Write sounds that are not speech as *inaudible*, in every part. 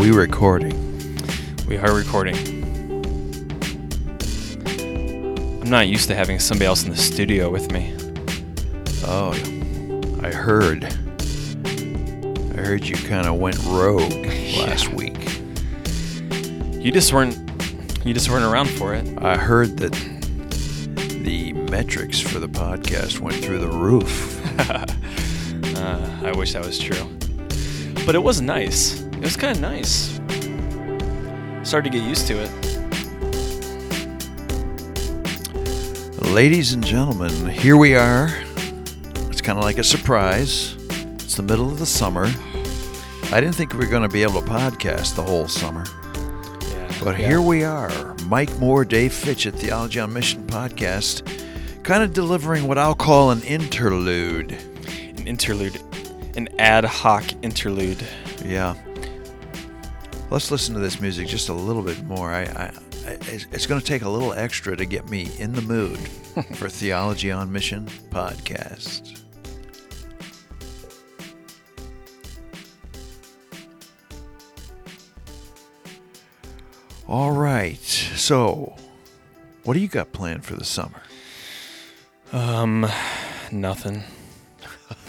We recording? We are recording. I'm not used to having somebody else in the studio with me. Oh, I heard. I heard you kind of went rogue *laughs* last week. You just weren't you just weren't around for it. I heard that the metrics for the podcast went through the roof. *laughs* Uh, I wish that was true. But it was nice. It was kind of nice. Started to get used to it. Ladies and gentlemen, here we are. It's kind of like a surprise. It's the middle of the summer. I didn't think we were going to be able to podcast the whole summer. Yeah. But here we are, Mike Moore, Dave Fitch at Theology on Mission podcast, kind of delivering what I'll call an interlude. an interlude, an ad hoc interlude. Yeah. Let's listen to this music just a little bit more. I, I, I it's, going to take a little extra to get me in the mood *laughs* for Theology on Mission podcast. All right. So, what do you got planned for the summer? Um, nothing.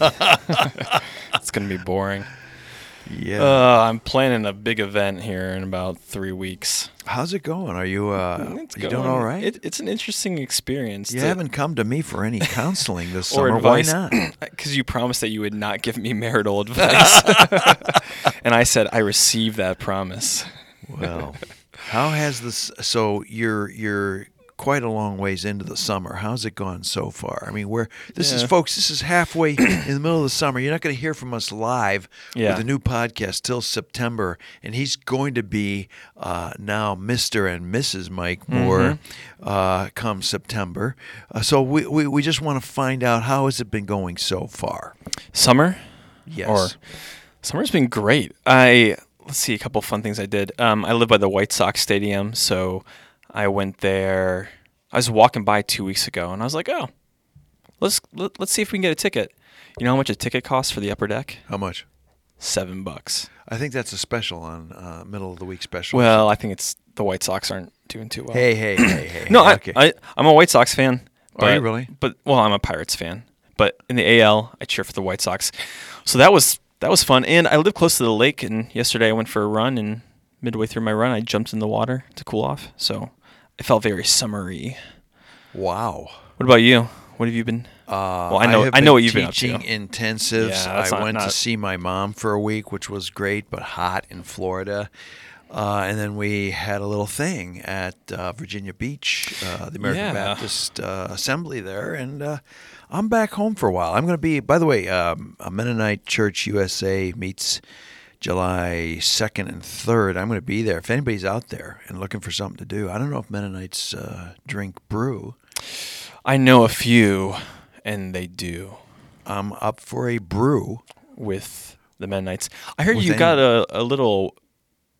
*laughs* *laughs* it's gonna be boring. Yeah. Uh, I'm planning a big event here in about three weeks. How's it going? Are you uh It's you doing going- all right? It, it's an interesting experience. you to- haven't come to me for any counseling this *laughs* or summer. advice. Why not? *clears throat* Because you promised that you would not give me marital *laughs* advice, *laughs* and I said I received that promise. Well, how has this? So you're you're quite a long ways into the summer. How's it gone so far? I mean, we're this is folks. This is halfway in the middle of the summer. You're not going to hear from us live Yeah. with a new podcast till September, and he's going to be uh, now Mr. and Mrs. Mike Moore Mm-hmm. uh, come September. Uh, so we, we we just want to find out how has it been going so far. Summer, Yes. or summer's been great. I let's see a couple fun things I did. Um, I live by the White Sox Stadium, so I went there. I was walking by two weeks ago, and I was like, oh, let's let, let's see if we can get a ticket. You know how much a ticket costs for the upper deck? how much? Seven bucks. I think that's a special on uh, middle of the week special. Well, I think it's the White Sox aren't doing too well. hey, hey, hey, hey. *clears throat* No, I, okay. I I'm a White Sox fan. Are you really? But well, I'm a Pirates fan. But in the AL, I cheer for the White Sox. So that was that was fun. And I live close to the lake. And yesterday I went for a run. And midway through my run, I jumped in the water to cool off. So it felt very summery. wow. What about you? What have you been? Uh, Well, I know- have I know what you've been teaching intensives. Yeah, I not- went to see my mom for a week, which was great, but hot in Florida. Uh, and then we had a little thing at uh, Virginia Beach, uh, the American Yeah. Baptist uh, Assembly there, and uh, I'm back home for a while. I'm going to be, by the way, um, a Mennonite Church USA meets July 2nd and 3rd. I'm going to be there. If anybody's out there and looking for something to do, I don't know if Mennonites uh, drink brew. I know a few, and they do I'm up for a brew. with the Mennonites. I heard With you any- got a, a little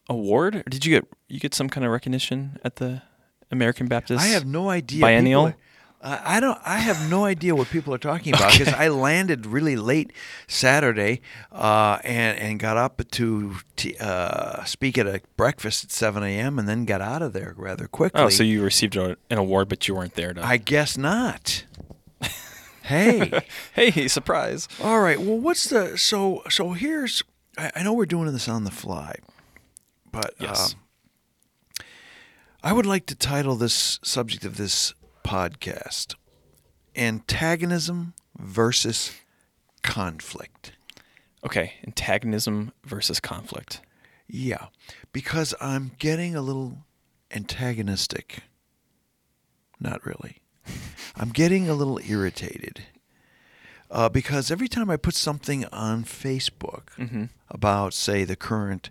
award. Or did you get you get some kind of recognition at the American Baptist? I have no idea. Biennial? People I I don't. I have no idea what people are talking about because I landed really late Saturday, uh, and and got up to t- uh, speak at a breakfast at seven a.m. and then got out of there rather quickly. Oh, so you received a, an award, but you weren't there to. I guess not. *laughs* hey. hey, surprise! All right. Well, what's the so so here's I, I know we're doing this on the fly, but Yes. um, I would like to title this subject of this podcast antagonism versus conflict. Okay, antagonism versus conflict. Yeah, because I'm getting a little antagonistic. Not really. *laughs* I'm getting a little irritated uh, because every time I put something on Facebook Mm-hmm. about, say, the current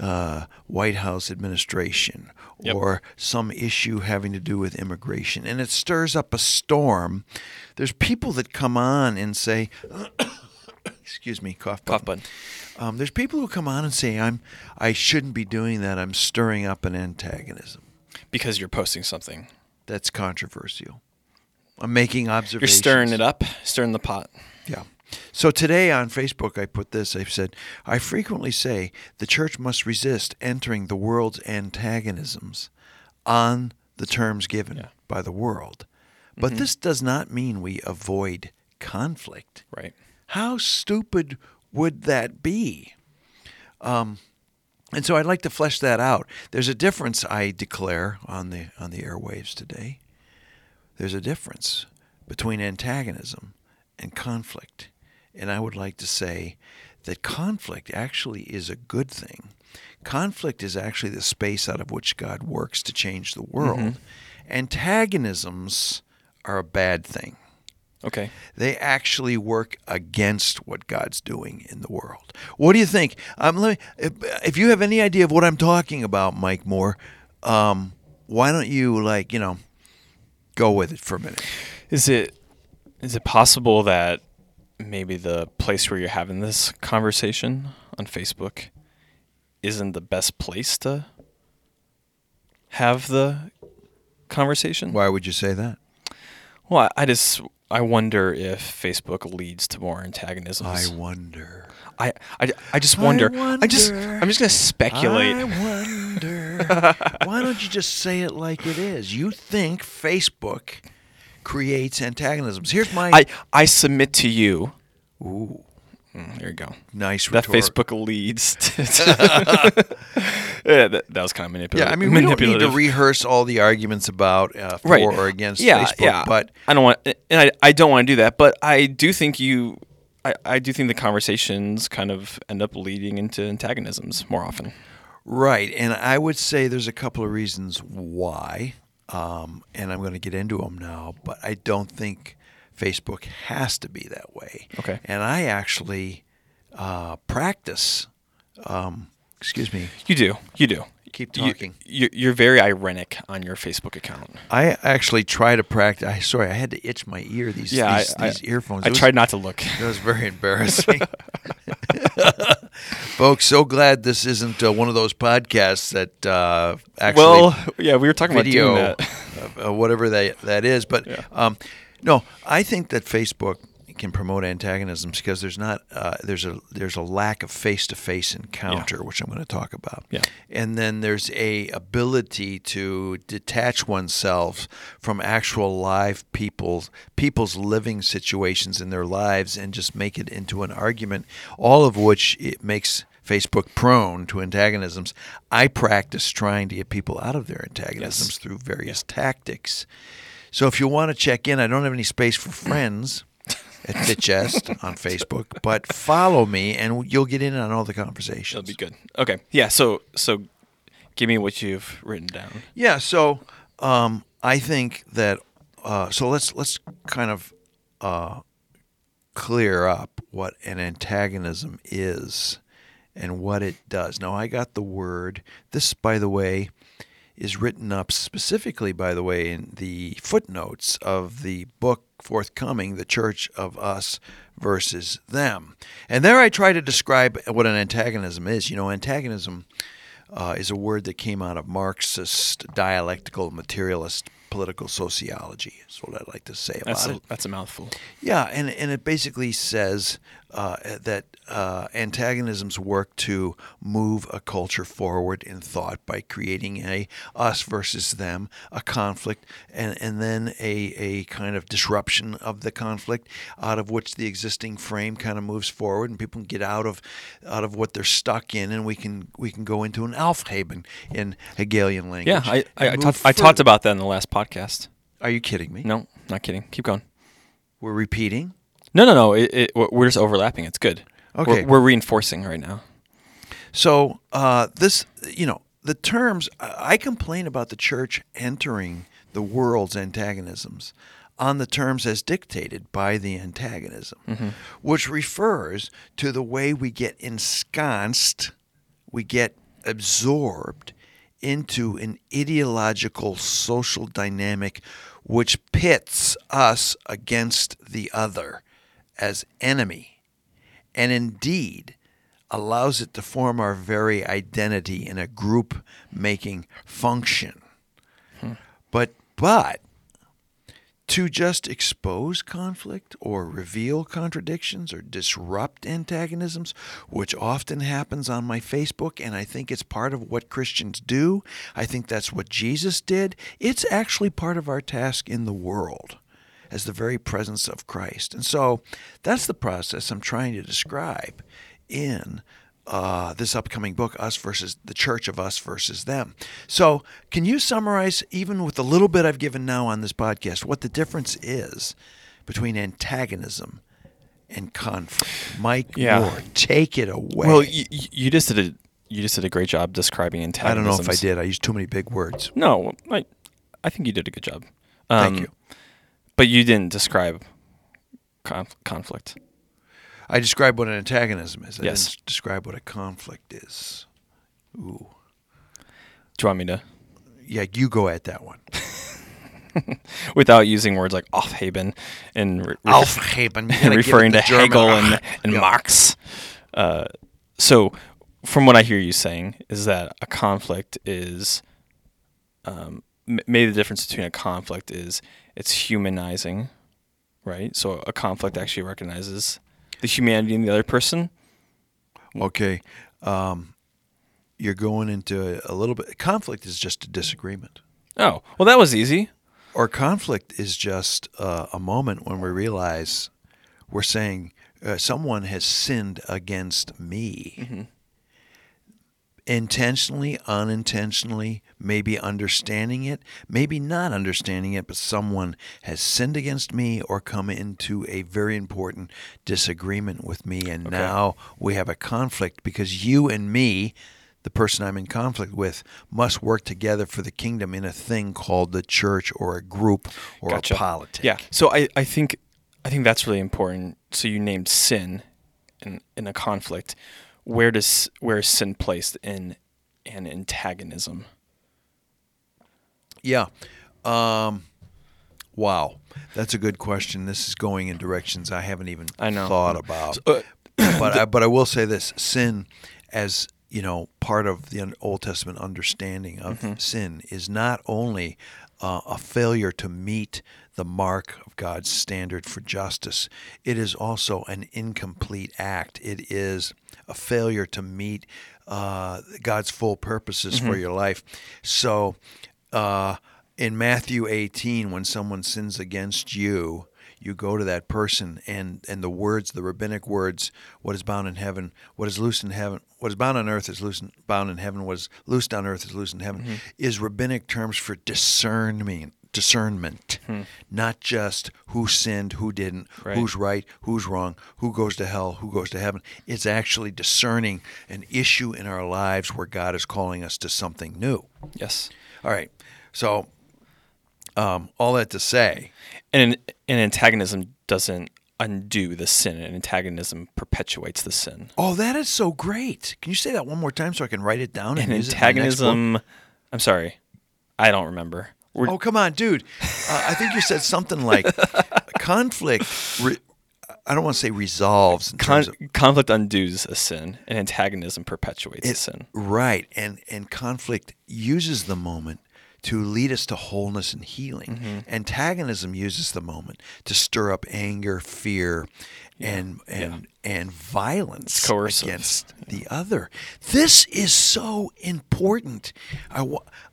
uh, White House administration Yep. or some issue having to do with immigration, and it stirs up a storm, there's people that come on and say, *coughs* excuse me, cough Cough button. button. Um, there's people who come on and say I'm I shouldn't be doing that. I'm stirring up an antagonism. Because you're posting something. That's controversial. I'm making observations. You're stirring it up, stirring the pot. Yeah. So today on Facebook, I put this. I said, I frequently say the church must resist entering the world's antagonisms on the terms given Yeah. by the world. But this does not mean we avoid conflict. Right. How stupid would that be? Um, and so I'd like to flesh that out. There's a difference I declare on the on the airwaves today. There's a difference between antagonism and conflict. And I would like to say that conflict actually is a good thing. Conflict is actually the space out of which God works to change the world. Antagonisms are a bad thing Okay. they actually work against what God's doing in the world. What do you think? Um, let me, if, if you have any idea of what I'm talking about, Mike Moore, um, why don't you like you know go with it for a minute? Is it is it possible that maybe the place where you're having this conversation on Facebook isn't the best place to have the conversation? Why would you say that? Well, I I just I wonder if Facebook leads to more antagonisms. I wonder. I, I, I just wonder. I, just wonder. I'm just gonna speculate. I wonder. *laughs* why don't you just say it like it is? You think Facebook creates antagonisms? Here's my I I submit to you. Ooh, Mm, there you go. nice That. Facebook leads. *laughs* *laughs* Yeah, that, that was kind of manipulative. Yeah, I mean, we don't need to rehearse all the arguments about uh, for right or against yeah, Facebook, yeah. but I don't want, and I, I don't want to do that. But I do think you, I, I do think the conversations kind of end up leading into antagonisms more often. right. And I would say there's a couple of reasons why, um, and I'm going to get into them now. But I don't think Facebook has to be that way. Okay. And I actually uh, practice. Um, excuse me. You do, you do. Keep You- talking. You, you're very ironic on your Facebook account. I actually try to practice. I sorry, I had to itch my ear. These Yeah, these, I, these I, earphones. I It was- tried not to look. That was very embarrassing. *laughs* Folks, so glad this isn't uh, one of those podcasts that uh, actually well, yeah, we were talking video, about doing that. uh, whatever that that is. But Yeah. um, no, I think that Facebook can promote antagonisms because there's not uh, there's a there's a lack of face to face encounter, which I'm going to talk about. Yeah. And then there's a ability to detach oneself from actual live people's people's living situations in their lives and just make it into an argument. All of which it makes Facebook prone to antagonisms. I practice trying to get people out of their antagonisms Yes. through various tactics. So if you want to check in, I don't have any space for friends at Fitchest on Facebook, but follow me and you'll get in on all the conversations. That'll be good. Okay. Yeah. So so, give me what you've written down. Yeah, so um, I think that uh, so let's let's kind of uh, clear up what an antagonism is and what it does. Now I got the word. This, by the way, is written up specifically, by the way, in the footnotes of the book forthcoming, The Church of Us versus Them. And there I try to describe what an antagonism is. You know, antagonism uh, is a word that came out of Marxist dialectical materialist political sociology. Is what I'd like to say about That's it. that's a mouthful. Yeah, and, and it basically says uh, that uh, antagonisms work to move a culture forward in thought by creating a us versus them, a conflict, and, and then a, a kind of disruption of the conflict out of which the existing frame kind of moves forward and people can get out of out of what they're stuck in and we can we can go into an Aufheben in Hegelian language. Yeah, I I, I, I talked about that in the last podcast. Are you kidding me? No, not kidding. Keep going. We're repeating. No, no, no. It, it, we're just overlapping. It's good. Okay. We're, we're reinforcing right now. So uh, this, you know, the terms I I complain about the church entering the world's antagonisms on the terms as dictated by the antagonism, which refers to the way we get ensconced, we get absorbed into an ideological social dynamic which pits us against the other as enemy and indeed allows it to form our very identity in a group making function. But but to just expose conflict or reveal contradictions or disrupt antagonisms, which often happens on my Facebook, and I think it's part of what Christians do. I think that's what Jesus did. It's actually part of our task in the world as the very presence of Christ. And so that's the process I'm trying to describe in uh, this upcoming book, Us versus the Church of Us versus Them. So, can you summarize, even with the little bit I've given now on this podcast, what the difference is between antagonism and conflict? Mike Yeah. Moore, take it away. Well, you, you just did a you just did a great job describing antagonism. I don't know if I did. I used too many big words. No, I I think you did a good job. Thank Um, you. But you didn't describe conf- conflict. I described what an antagonism is. I Yes. didn't describe what a conflict is. Ooh. Do you want me to, Yeah, you go at that one. *laughs* without using words like Aufheben and re- Aufheben. And *laughs* referring to German- Hegel and, *laughs* and Yeah. Marx. Uh, so, from what I hear you saying, is that a conflict is um, maybe the difference between a conflict is it's humanizing, right? So a conflict actually recognizes the humanity in the other person. Okay. Um, you're going into a little bit. Conflict is just a disagreement, Oh, well, that was easy. or conflict is just uh, a moment when we realize we're saying uh, someone has sinned against me. Intentionally, unintentionally, maybe understanding it, maybe not understanding it, but someone has sinned against me or come into a very important disagreement with me. And now we have a conflict because you and me, the person I'm in conflict with, must work together for the kingdom in a thing called the church or a group or Gotcha. a politic. Yeah. So I, I think I think that's really important. So you named sin in in a conflict. Where does where is sin placed in an antagonism? Yeah. Um, wow. That's a good question. This is going in directions I haven't even I thought about. Uh, *clears throat* but I, but I will say this: sin, as you know, part of the Old Testament understanding of Mm-hmm. sin is not only uh, a failure to meet the mark of God's standard for justice. It is also an incomplete act. It is a failure to meet uh, God's full purposes Mm-hmm. for your life. So, uh, in Matthew 18, when someone sins against you, you go to that person and and the words the rabbinic words what is bound in heaven what is loosed in heaven what is bound on earth is loosed bound in heaven what is loosed on earth is loosed in heaven Mm-hmm. is rabbinic terms for discernment discernment not just who sinned who didn't Hmm. Right. who's right who's wrong who goes to hell who goes to heaven it's actually discerning an issue in our lives where god is calling us to something new yes. all right so um, all that to say And an, an antagonism doesn't undo the sin. An antagonism perpetuates the sin. Oh, that is so great. Can you say that one more time so I can write it down and An use it in the next book? antagonism. I'm sorry, I don't remember. We're, Oh, come on, dude. Uh, I think you said something like *laughs* conflict. Re- I don't want to say resolves. In con- terms of, conflict undoes a sin, and antagonism perpetuates a sin. right, and and conflict uses the moment to lead us to wholeness and healing. Mm-hmm. Antagonism uses the moment to stir up anger, fear, and and and violence It's coercive. against the other. This is so important. I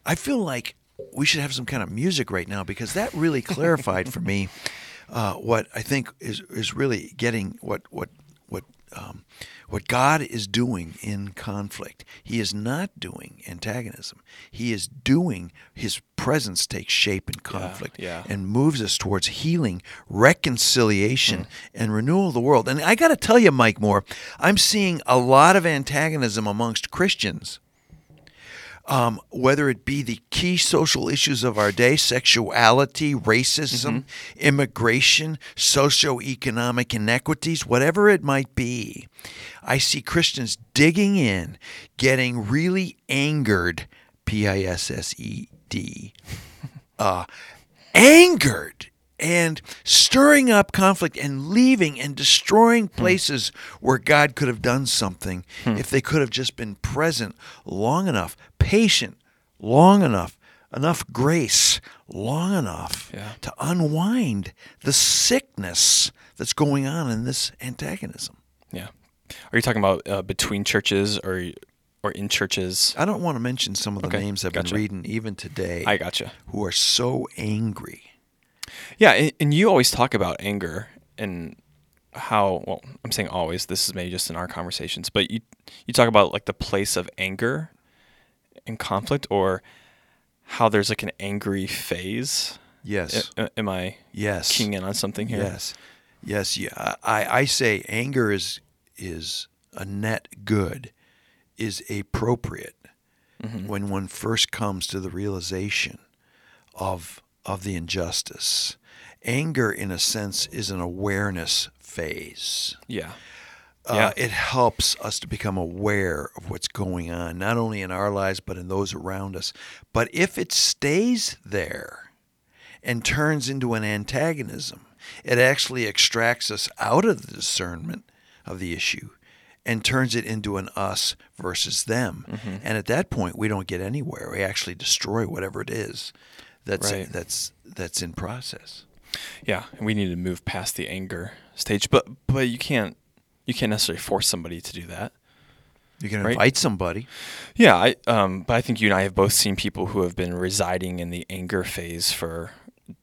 I feel like we should have some kind of music right now because that really clarified for me *laughs* uh, what I think is is really getting what what what um, what God is doing in conflict. He is not doing antagonism. He is doing His presence takes shape in conflict yeah. and moves us towards healing, reconciliation, Hmm. and renewal of the world. And I got to tell you, Mike Moore, I'm seeing a lot of antagonism amongst Christians um, whether it be the key social issues of our day sexuality, racism, immigration, socioeconomic inequities, whatever it might be. I see Christians digging in, getting really angered, P I S S E D, *laughs* uh, angered and stirring up conflict and leaving and destroying places where God could have done something if they could have just been present long enough, patient long enough enough grace long enough Yeah. to unwind the sickness that's going on in this antagonism. Yeah. Are you talking about uh, between churches or or in churches? I don't want to mention some of the Okay, names I've gotcha. been reading even today I gotcha. who are so angry. Yeah, and, you always talk about anger and how well I'm saying always. This is maybe just in our conversations, but you you talk about like the place of anger and conflict, or how there's like an angry phase. Yes. A- am I yes. keying in on something here? Yes, yes, yeah. I, I say anger is is a net good, is appropriate mm-hmm. when one first comes to the realization of of the injustice. Anger, in a sense, is an awareness phase. Yeah. Uh, Yeah. It helps us to become aware of what's going on, not only in our lives, but in those around us. But if it stays there and turns into an antagonism, it actually extracts us out of the discernment of the issue and turns it into an us versus them. Mm-hmm. And at that point, we don't get anywhere. We actually destroy whatever it is that's Right. that's that's in process. Yeah, and we need to move past the anger stage, but but you can't you can't necessarily force somebody to do that. You can Right. invite somebody. Yeah, I um, but I think you and I have both seen people who have been residing in the anger phase for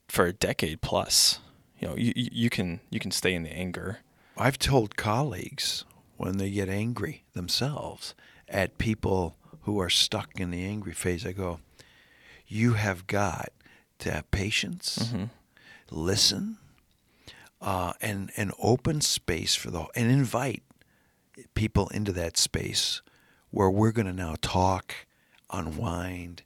for a decade plus. You know, you you you can you can stay in the anger. I've told colleagues when they get angry themselves at people who are stuck in the angry phase, I go, you have got to have patience, listen, uh, and and open space for the and invite people into that space where we're going to now talk, unwind,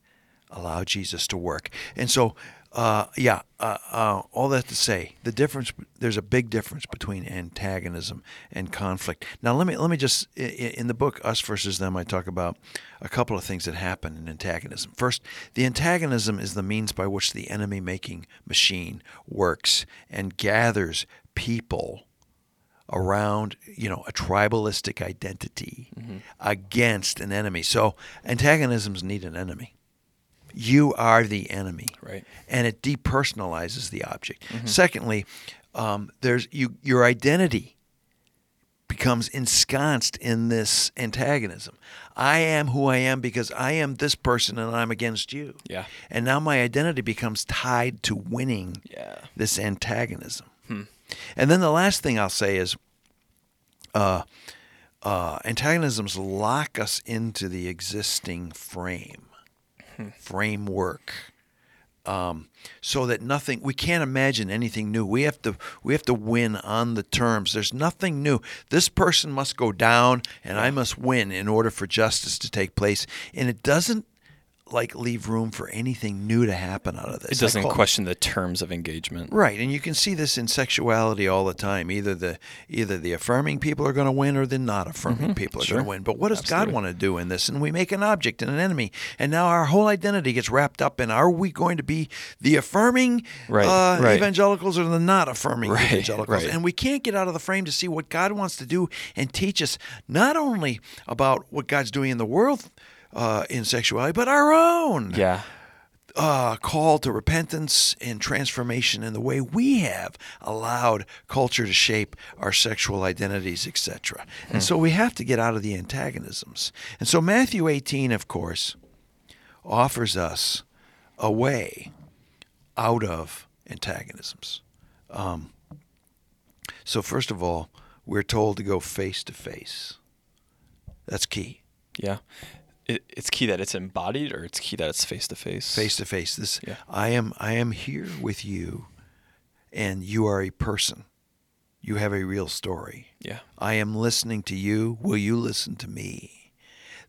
allow Jesus to work. And so, uh, yeah, uh, uh, all that to say, the difference. There's a big difference between antagonism and conflict. Now, let me let me just i- i- in the book Us versus Them, I talk about a couple of things that happen in antagonism. First, the antagonism is the means by which the enemy-making machine works and gathers people around you know a tribalistic identity against an enemy so antagonisms need an enemy you are the enemy Right. and it depersonalizes the object secondly um, there's you your identity becomes ensconced in this antagonism i am who i am because i am this person and i'm against you Yeah. and now my identity becomes tied to winning Yeah. this antagonism. And then the last thing I'll say is uh, uh, antagonisms lock us into the existing frame, framework. Um, so that nothing we can't imagine anything new. We have to we have to win on the terms. There's nothing new. This person must go down and I must win in order for justice to take place. And it doesn't like leave room for anything new to happen out of this. It doesn't question the terms of engagement. Right, and you can see this in sexuality all the time. Either the either the affirming people are going to win, or the not affirming people are Mm-hmm. Sure. going to win. But what does Absolutely. God want to do in this? And we make an object and an enemy, and now our whole identity gets wrapped up in: Are we going to be the affirming Right, uh, right. evangelicals or the not affirming Right, evangelicals? And we can't get out of the frame to see what God wants to do and teach us not only about what God's doing in the world. Uh, in sexuality, but our own Yeah. uh, call to repentance and transformation in the way we have allowed culture to shape our sexual identities, etc. And so we have to get out of the antagonisms. And so Matthew 18, of course, offers us a way out of antagonisms. Um, so, first of all, we're told to go face to face. That's key. Yeah. It, it's key that it's embodied or it's key that it's face to face. face to face this Yeah. i am i am here with you and you are a person you have a real story Yeah. i am listening to you will you listen to me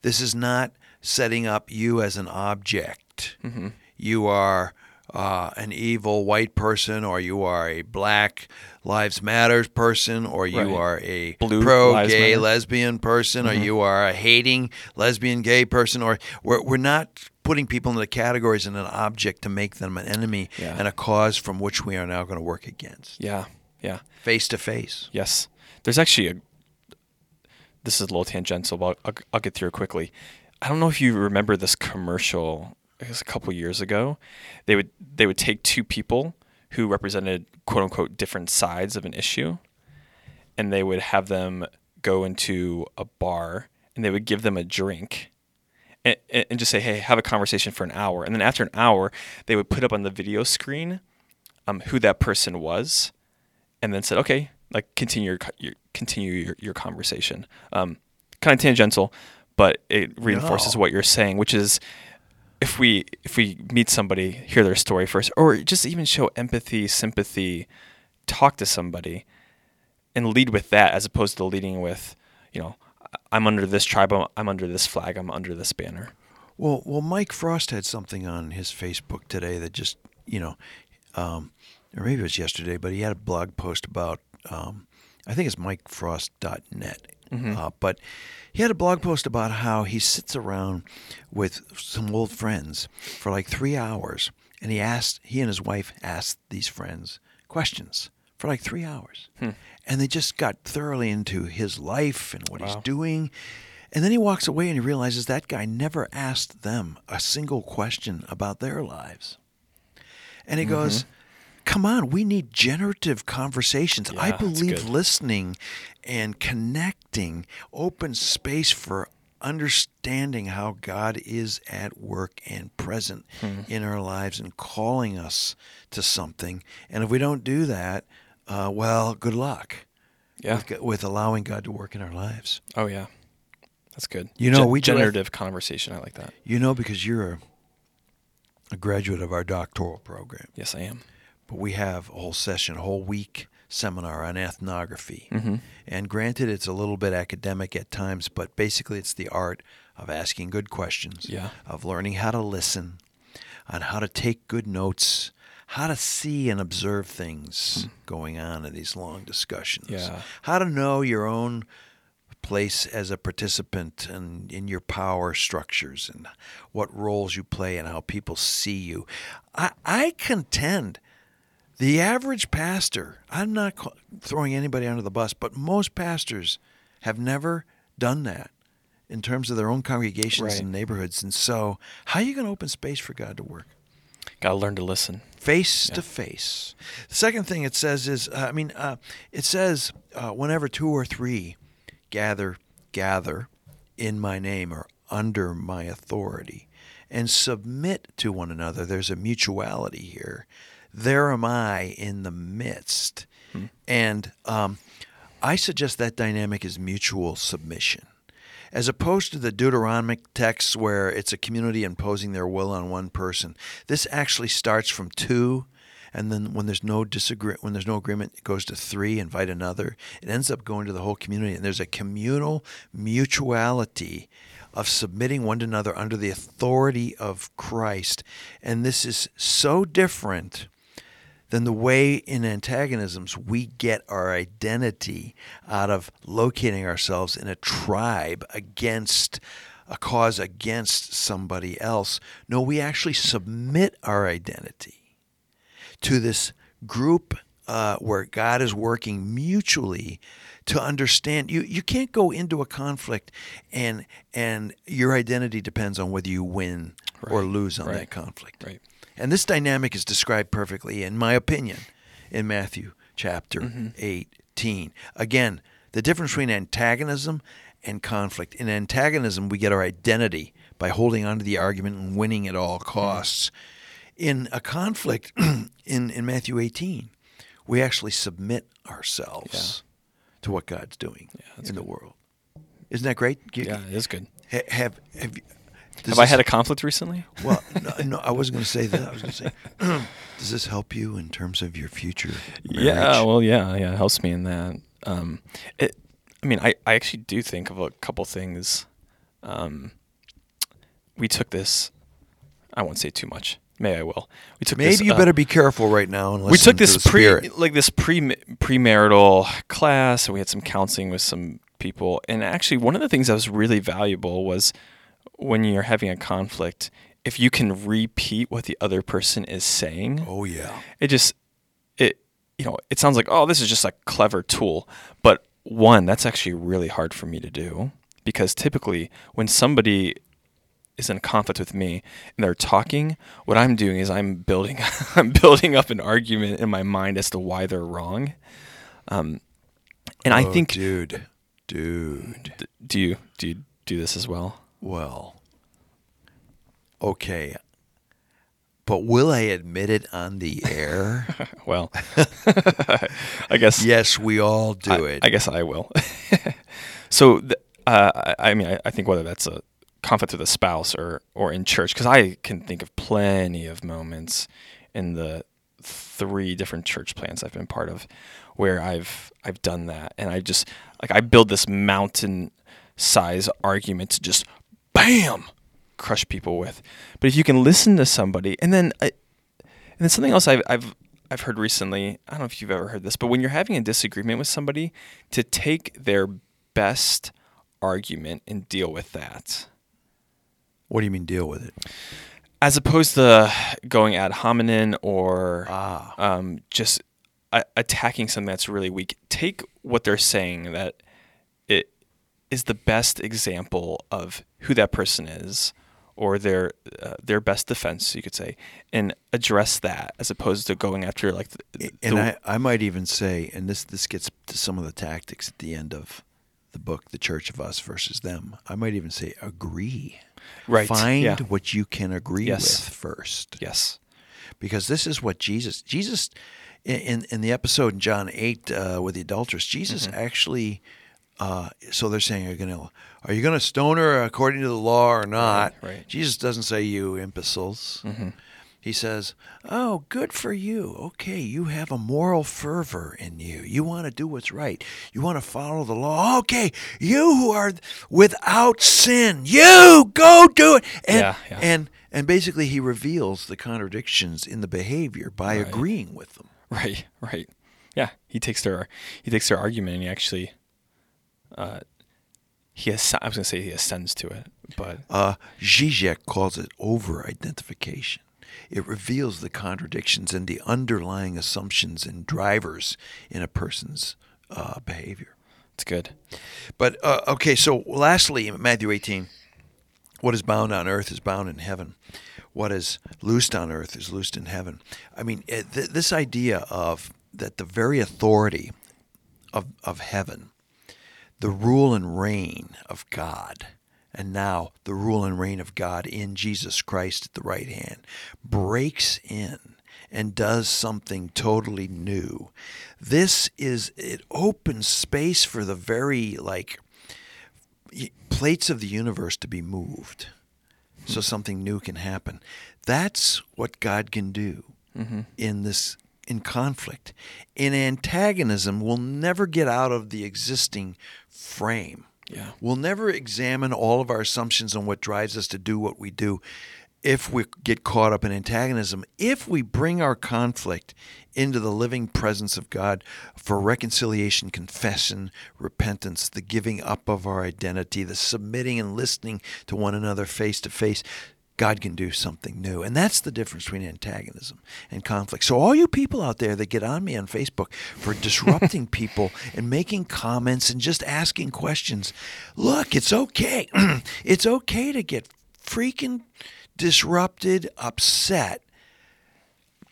this is not setting up you as an object Mm-hmm. you are uh, an evil white person, or you are a Black Lives Matters person, or you Right. are a Blue pro gay Matter. lesbian person, or you are a hating lesbian gay person, or we're, we're not putting people into categories and an object to make them an enemy Yeah. and a cause from which we are now going to work against. Yeah. Yeah. Face to face. Yes. There's actually a. This is a little tangential, but I'll, I'll get through it quickly. I don't know if you remember this commercial I guess a couple years ago. They would they would take two people who represented quote unquote different sides of an issue, and they would have them go into a bar and they would give them a drink. And, and just say, "Hey, have a conversation for an hour," and then after an hour, they would put up on the video screen um, who that person was, and then said, "Okay, like continue your, your continue your, your conversation." Um, kind of tangential, but it reinforces No. what you're saying, which is if we if we meet somebody, hear their story first, or just even show empathy, sympathy, talk to somebody, and lead with that as opposed to leading with, you know, I'm under this tribe, I'm, I'm under this flag, I'm under this banner. Well, well, Mike Frost had something on his Facebook today that just, you know, um, or maybe it was yesterday, but he had a blog post about, um, I think it's MikeFrost.net. Mm-hmm. Uh, but he had a blog post about how he sits around with some old friends for like three hours, and he asked, he and his wife asked these friends questions for like three hours, hmm. and they just got thoroughly into his life and what he's doing. And then he walks away and he realizes that guy never asked them a single question about their lives. And he mm-hmm. goes, Come on, we need generative conversations. I Yeah, that's believe listening and connecting opens space for understanding how God is at work and present Hmm. in our lives and calling us to something. And if we don't do that, uh, well, good luck Yeah. with, with allowing God to work in our lives. Oh yeah. That's good. You know, Gen- we do have- generative conversation. I like that. You know, because you're a, a graduate of our doctoral program, Yes, I am. But we have a whole session, a whole week seminar on ethnography. Mm-hmm. And granted, it's a little bit academic at times, but basically, it's the art of asking good questions, Yeah. of learning how to listen, on how to take good notes, how to see and observe things going on in these long discussions, Yeah. how to know your own place as a participant and in your power structures and what roles you play and how people see you. I, I contend the average pastor, I'm not throwing anybody under the bus, but most pastors have never done that in terms of their own congregations Right. and neighborhoods. And so, how are you going to open space for God to work? Got to learn to listen. face Yeah. to face. The second thing it says is, uh, I mean, uh, it says, uh, whenever two or three gather, gather in my name or under my authority and submit to one another, there's a mutuality here. There am I in the midst. And um, I suggest that dynamic is mutual submission. As opposed to the Deuteronomic texts where it's a community imposing their will on one person, this actually starts from two, and then when there's no disagree, when there's no agreement, it goes to three. Invite another. It ends up going to the whole community, and there's a communal mutuality of submitting one to another under the authority of Christ, and this is so different than the way in antagonisms we get our identity out of locating ourselves in a tribe against a cause against somebody else. No, we actually submit our identity to this group uh, where God is working mutually to understand you you can't go into a conflict and and your identity depends on whether you win or lose on right, that conflict. right. And this dynamic is described perfectly, in my opinion, in Matthew chapter Mm-hmm. 18. Again, the difference between antagonism and conflict. In antagonism, we get our identity by holding on to the argument and winning at all costs. In a conflict, *clears throat* in, in Matthew 18, we actually submit ourselves to what God's doing that's in the world. Isn't that great? You- Yeah, it is good. ha- Have, have, you- does Have I had a conflict recently? well, no, no, I wasn't going to say that. I was going to say, *clears throat* does this help you in terms of your future? Yeah, well, yeah, yeah, it helps me in that. Um, it, I mean, I, I actually do think of a couple things. Um, we took this. I won't say too much. May I will. We took maybe this, you uh, better be careful right now and we took to this the pre spirit. like this pre premarital class, and we had some counseling with some people. And actually, one of the things that was really valuable was when you're having a conflict, if you can repeat what the other person is saying Oh yeah, it just it you know it sounds like oh this is just a clever tool but one that's actually really hard for me to do because typically when somebody is in conflict with me and they're talking, what I'm doing is I'm building *laughs* I'm building up an argument in my mind as to why they're wrong. Um, and I Oh, think dude, dude. d- do you do you do this as well? Well, okay. But will I admit it on the air? *laughs* Well, *laughs* I guess yes, we all do I, it. I guess I will. *laughs* so, th- uh, I, mean, I, I think whether that's a conflict with a spouse or or in church, because I can think of plenty of moments in the three different church plans I've been part of where I've I've done that, and I just like I build this mountain size argument to just bam crush people with. But if you can listen to somebody, and then I, and then something else I've I've I've heard recently. I don't know if you've ever heard this, but when you're having a disagreement with somebody, to take their best argument and deal with that, what do you mean deal with it? as opposed to going ad hominem or Ah. um, just a- attacking something that's really weak. Take what they're saying that is the best example of who that person is or their uh, their best defense, you could say, and address that as opposed to going after like the, And the- I, I might even say, and this this gets to some of the tactics at the end of the book, The Church of Us versus Them. I might even say agree. Right, Find yeah. what you can agree Yes. with first. yes, because this is what Jesus Jesus in in, in the episode in John eight uh, with the adulteress Jesus Mm-hmm. actually uh, so they're saying are you gonna are you gonna stone her according to the law or not right. Mm-hmm. Jesus doesn't say you imbeciles he says oh good for you okay you have a moral fervor in you you want to do what's right you want to follow the law okay you who are without sin you go do it and Yeah, yeah. and and basically he reveals the contradictions in the behavior by Right. agreeing with them. right, right. Yeah, he takes their he takes their argument and he actually uh, he has I was gonna say he assents to it, but Uh, Zizek calls it over-identification. It reveals the contradictions and the underlying assumptions and drivers in a person's uh, behavior. it's good. But uh, okay, so lastly, Matthew 18, what is bound on earth is bound in heaven. What is loosed on earth is loosed in heaven. I mean, th- this idea of that the very authority of, of heaven, the rule and reign of God, and now the rule and reign of God in Jesus Christ at the right hand, breaks in and does something totally new. This is, it opens space for the very, like, plates of the universe to be moved so something new can happen. That's what God can do mm-hmm. in this in conflict. In antagonism, we'll never get out of the existing frame. Yeah. We'll never examine all of our assumptions on what drives us to do what we do if we get caught up in antagonism. If we bring our conflict into the living presence of God for reconciliation, confession, repentance, the giving up of our identity, the submitting and listening to one another face to face, God can do something new. And that's the difference between antagonism and conflict. So, all you people out there that get on me on Facebook for *laughs* disrupting people and making comments and just asking questions, look, it's okay. *clears throat* it's okay to get freaking disrupted, upset,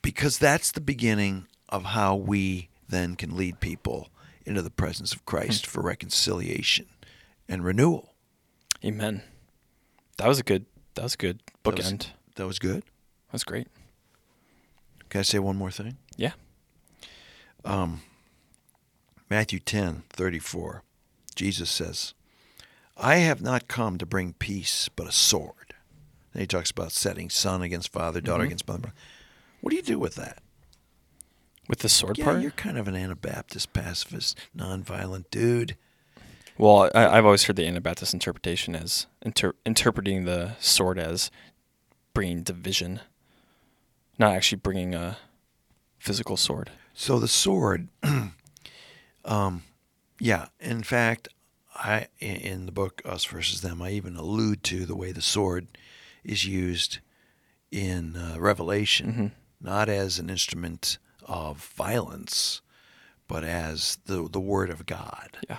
because that's the beginning of how we then can lead people into the presence of Christ hmm. for reconciliation and renewal. Amen. That was a good. That was good That was- bookend. That was good. That was great. Can I say one more thing? Yeah. Um, Matthew 10, 34. Jesus says, I have not come to bring peace, but a sword. Then he talks about setting son against father, daughter against mother. What do you do with that? With the sword Yeah, part. you're kind of an Anabaptist, pacifist, nonviolent dude. Well, I, I've always heard the Anabaptist interpretation as inter- interpreting the sword as bringing division, not actually bringing a physical sword. So the sword, *clears throat* um, yeah. In fact, I in- the book Us versus Them, I even allude to the way the sword is used in uh, Revelation, not as an instrument of violence, but as the the word of God Yeah.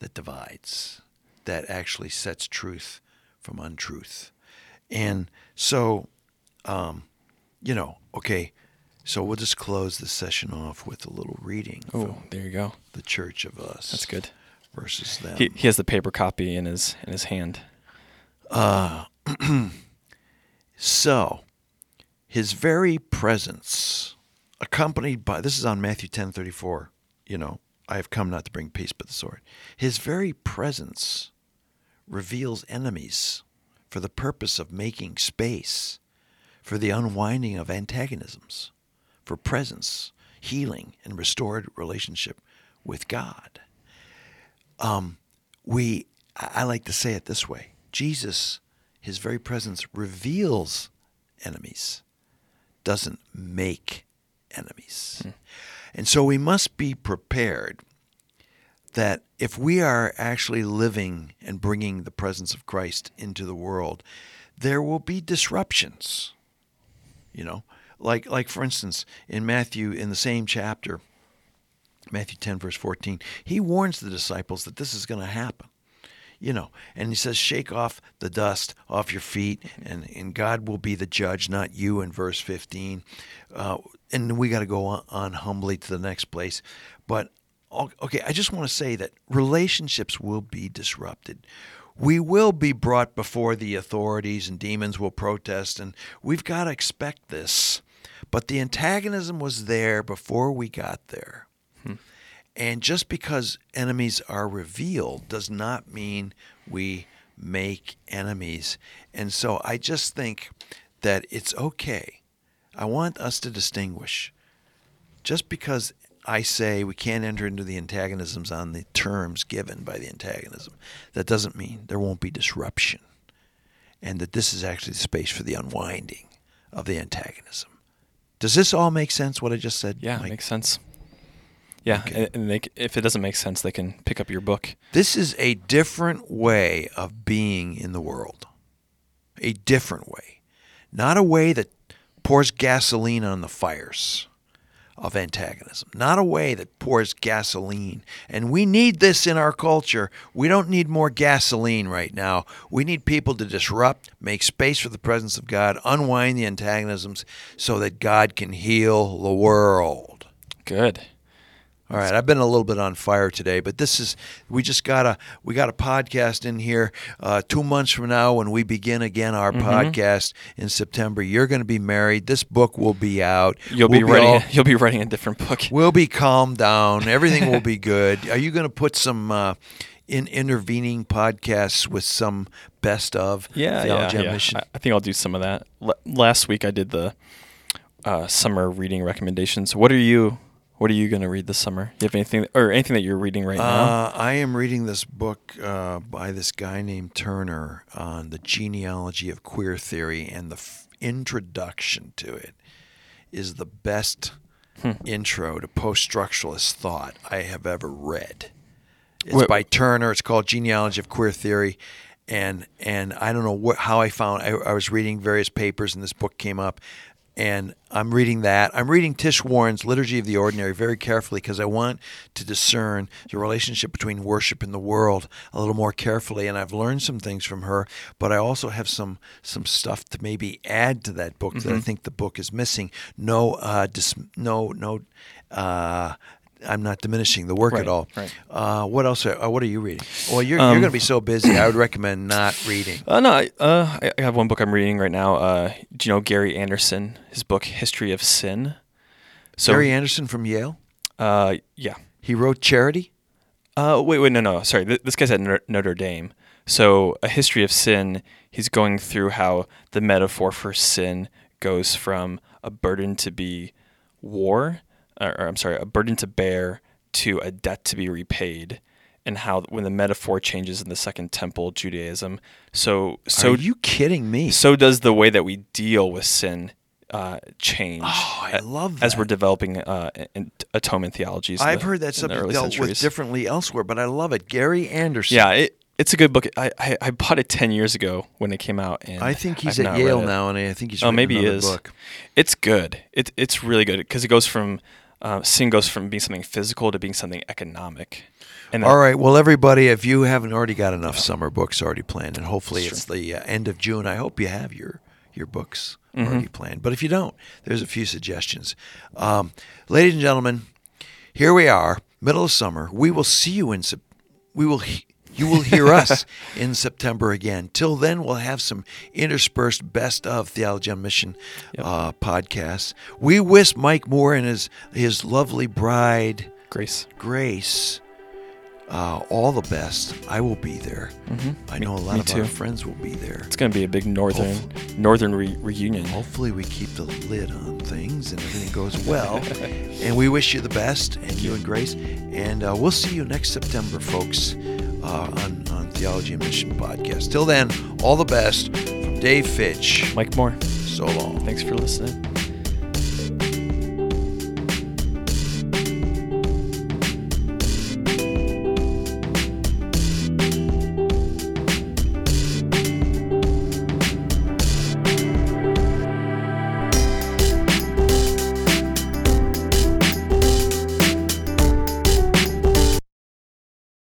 That divides, that actually sets truth from untruth. And so, um, you know, okay, so we'll just close the session off with a little reading Oh, there you go. the Church of Us. That's good. Versus them. He, he has the paper copy in his in his hand. Uh, *clears throat* So, his very presence, accompanied by this is on Matthew ten thirty four. You know, I have come not to bring peace but the sword. His very presence reveals enemies for the purpose of making space for the unwinding of antagonisms, for presence, healing, and restored relationship with God. Um, we, I like to say it this way: Jesus, His very presence reveals enemies, doesn't make enemies, and so we must be prepared that if we are actually living and bringing the presence of Christ into the world, there will be disruptions. You know, like like for instance, in Matthew in the same chapter, Matthew 10 verse 14, he warns the disciples that this is going to happen. You know, and he says, shake off the dust off your feet, and, and God will be the judge, not you, in verse 15. Uh, and we got to go on, on humbly to the next place. But, okay, I just want to say that relationships will be disrupted. We will be brought before the authorities, and demons will protest, and we've got to expect this. But the antagonism was there before we got there. Hmm. And just because enemies are revealed does not mean we make enemies. And so I just think that it's okay. I want us to distinguish. Just because I say we can't enter into the antagonisms on the terms given by the antagonism, that doesn't mean there won't be disruption. And that this is actually the space for the unwinding of the antagonism. Does this all make sense, what I just said? Yeah, Mike? makes sense. Yeah, Okay. and, and they, if it doesn't make sense, they can pick up your book. This is a different way of being in the world. A different way. Not a way that pours gasoline on the fires of antagonism. Not a way that pours gasoline. And we need this in our culture. We don't need more gasoline right now. We need people to disrupt, make space for the presence of God, unwind the antagonisms so that God can heal the world. Good. All right, I've been a little bit on fire today, but this is we just got a we got a podcast in here. Uh, two months from now, when we begin again our Mm-hmm. podcast in September, you're going to be married. This book will be out. You'll We'll be writing. all- you'll be writing a different book. *laughs* We'll be calmed down. Everything will be *laughs* good. Are you going to put some uh, in intervening podcasts with some best of Yeah, theology yeah, yeah. mission? I think I'll do some of that. L- last week I did the uh, summer reading recommendations. What are you? What are you going to read this summer? You have anything or anything that you're reading right now? Uh, I am reading this book uh, by this guy named Turner on the genealogy of queer theory, and the f- introduction to it is the best Hmm. intro to post-structuralist thought I have ever read. It's Wait- by Turner. It's called Genealogy of Queer Theory, and and I don't know what how I found. I, I was reading various papers, and this book came up, and I'm reading that. I'm reading Tish Warren's Liturgy of the Ordinary very carefully because I want to discern the relationship between worship and the world a little more carefully. And I've learned some things from her, but I also have some some stuff to maybe add to that book that I think the book is missing. No, uh, dis- no, no. Uh, I'm not diminishing the work Right, at all. right. Uh, what else? Are, uh, what are you reading? Well, you're, Um, you're going to be so busy. I would recommend not reading. Uh, no, I- uh, I have one book I'm reading right now. Uh, do you know Gary Anderson? His book History of Sin. So, Gary Anderson from Yale. uh, yeah. He wrote Charity. Uh, wait, wait, no, no, sorry. Th- This guy's at Notre Dame. So, a history of sin. He's going through how the metaphor for sin goes from a burden to be war, or, or I'm sorry, a burden to bear to a debt to be repaid, and how when the metaphor changes in the Second Temple Judaism. So, so are you kidding me? so does the way that we deal with sin uh, change Oh, I love as we're developing uh, atonement theologies. I've the- heard that subject dealt with differently elsewhere, but I love it. Gary Anderson. Yeah, it, it's a good book. I, I I bought it ten years ago when it came out, and I think he's I've at Yale now, and I think he's Oh, maybe he is. book. It's good. It it's really good because it goes from uh, sin goes from being something physical to being something economic. And All right. Well, everybody, if you haven't already got enough summer books already planned, and hopefully it's the uh, end of June, I hope you have your your books Mm-hmm. already planned. But if you don't, there's a few suggestions. Um, ladies and gentlemen, here we are, middle of summer. We will see you in we will he- you will hear us *laughs* in September again. Till then, we'll have some interspersed best of Theology on Mission uh, podcasts. We wish Mike Moore and his his lovely bride Grace. Grace uh, all the best. I will be there. I know a lot of our friends will be there. It's going to be a big northern northern re- reunion. Hopefully, we keep the lid on things and everything goes well. *laughs* and we wish you the best, and you and Grace. And uh, we'll see you next September, folks, uh, on, on Theology and Mission Podcast. Till then, all the best from Dave Fitch. Mike Moore, So long. thanks for listening.